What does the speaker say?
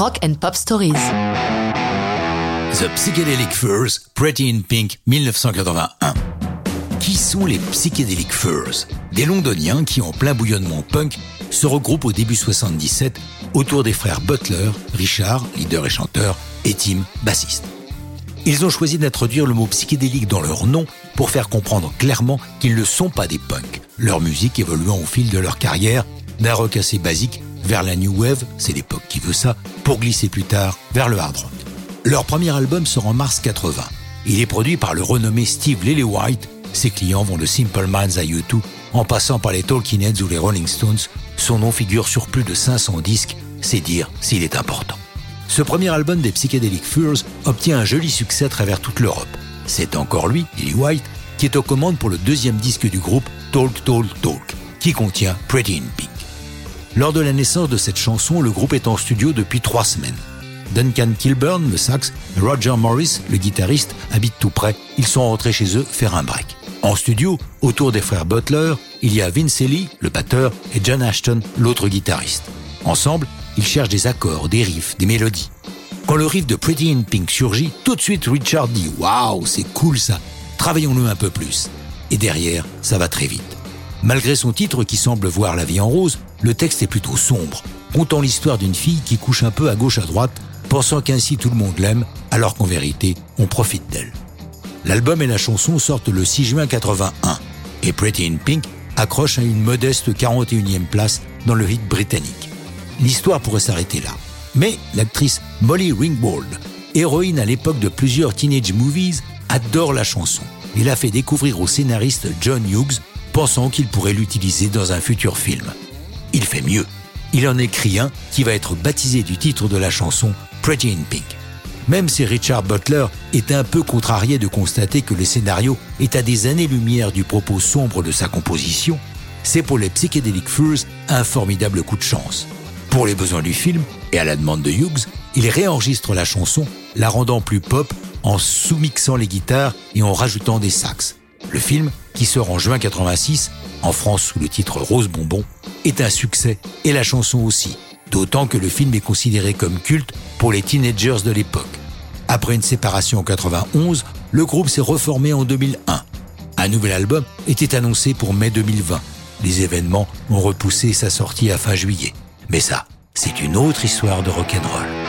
Rock and Pop Stories. The Psychedelic Furs, Pretty in Pink, 1981. Qui sont les Psychedelic Furs? Des londoniens qui, en plein bouillonnement punk, se regroupent au début 77 autour des frères Butler, Richard, leader et chanteur, et Tim, bassiste. Ils ont choisi d'introduire le mot psychédélique dans leur nom pour faire comprendre clairement qu'ils ne sont pas des punks, leur musique évoluant au fil de leur carrière d'un rock assez basique vers la new wave, c'est l'époque qui veut ça, pour glisser plus tard vers le hard rock. Leur premier album sort en mars 80. Il est produit par le renommé Steve Lillywhite. Ses clients vont de Simple Minds à U2, en passant par les Talking Heads ou les Rolling Stones. Son nom figure sur plus de 500 disques, c'est dire s'il est important. Ce premier album des Psychedelic Furs obtient un joli succès à travers toute l'Europe. C'est encore lui, Lillywhite, qui est aux commandes pour le deuxième disque du groupe, Talk Talk Talk, qui contient Pretty in Pink. Lors de la naissance de cette chanson, le groupe est en studio depuis trois semaines. Duncan Kilburn, le sax, et Roger Morris, le guitariste, habitent tout près. Ils sont rentrés chez eux faire un break. En studio, autour des frères Butler, il y a Vince Lee, le batteur, et John Ashton, l'autre guitariste. Ensemble, ils cherchent des accords, des riffs, des mélodies. Quand le riff de Pretty in Pink surgit, tout de suite Richard dit Waouh, c'est cool ça, travaillons-le un peu plus. Et derrière, ça va très vite. Malgré son titre qui semble voir la vie en rose, le texte est plutôt sombre, contant l'histoire d'une fille qui couche un peu à gauche à droite, pensant qu'ainsi tout le monde l'aime, alors qu'en vérité, on profite d'elle. L'album et la chanson sortent le 6 juin 81, et Pretty in Pink accroche à une modeste 41e place dans le hit britannique. L'histoire pourrait s'arrêter là. Mais l'actrice Molly Ringwald, héroïne à l'époque de plusieurs teenage movies, adore la chanson et l'a fait découvrir au scénariste John Hughes, pensant qu'il pourrait l'utiliser dans un futur film. Il fait mieux. Il en écrit un qui va être baptisé du titre de la chanson Pretty in Pink. Même si Richard Butler est un peu contrarié de constater que le scénario est à des années-lumière du propos sombre de sa composition, c'est pour les Psychedelic Furs un formidable coup de chance. Pour les besoins du film, et à la demande de Hughes, il réenregistre la chanson, la rendant plus pop en sous-mixant les guitares et en rajoutant des sax. Le film, qui sort en juin 86, en France sous le titre Rose Bonbon, est un succès et la chanson aussi, d'autant que le film est considéré comme culte pour les teenagers de l'époque. Après une séparation en 91, le groupe s'est reformé en 2001. Un nouvel album était annoncé pour mai 2020. Les événements ont repoussé sa sortie à fin juillet. Mais ça, c'est une autre histoire de rock'n'roll.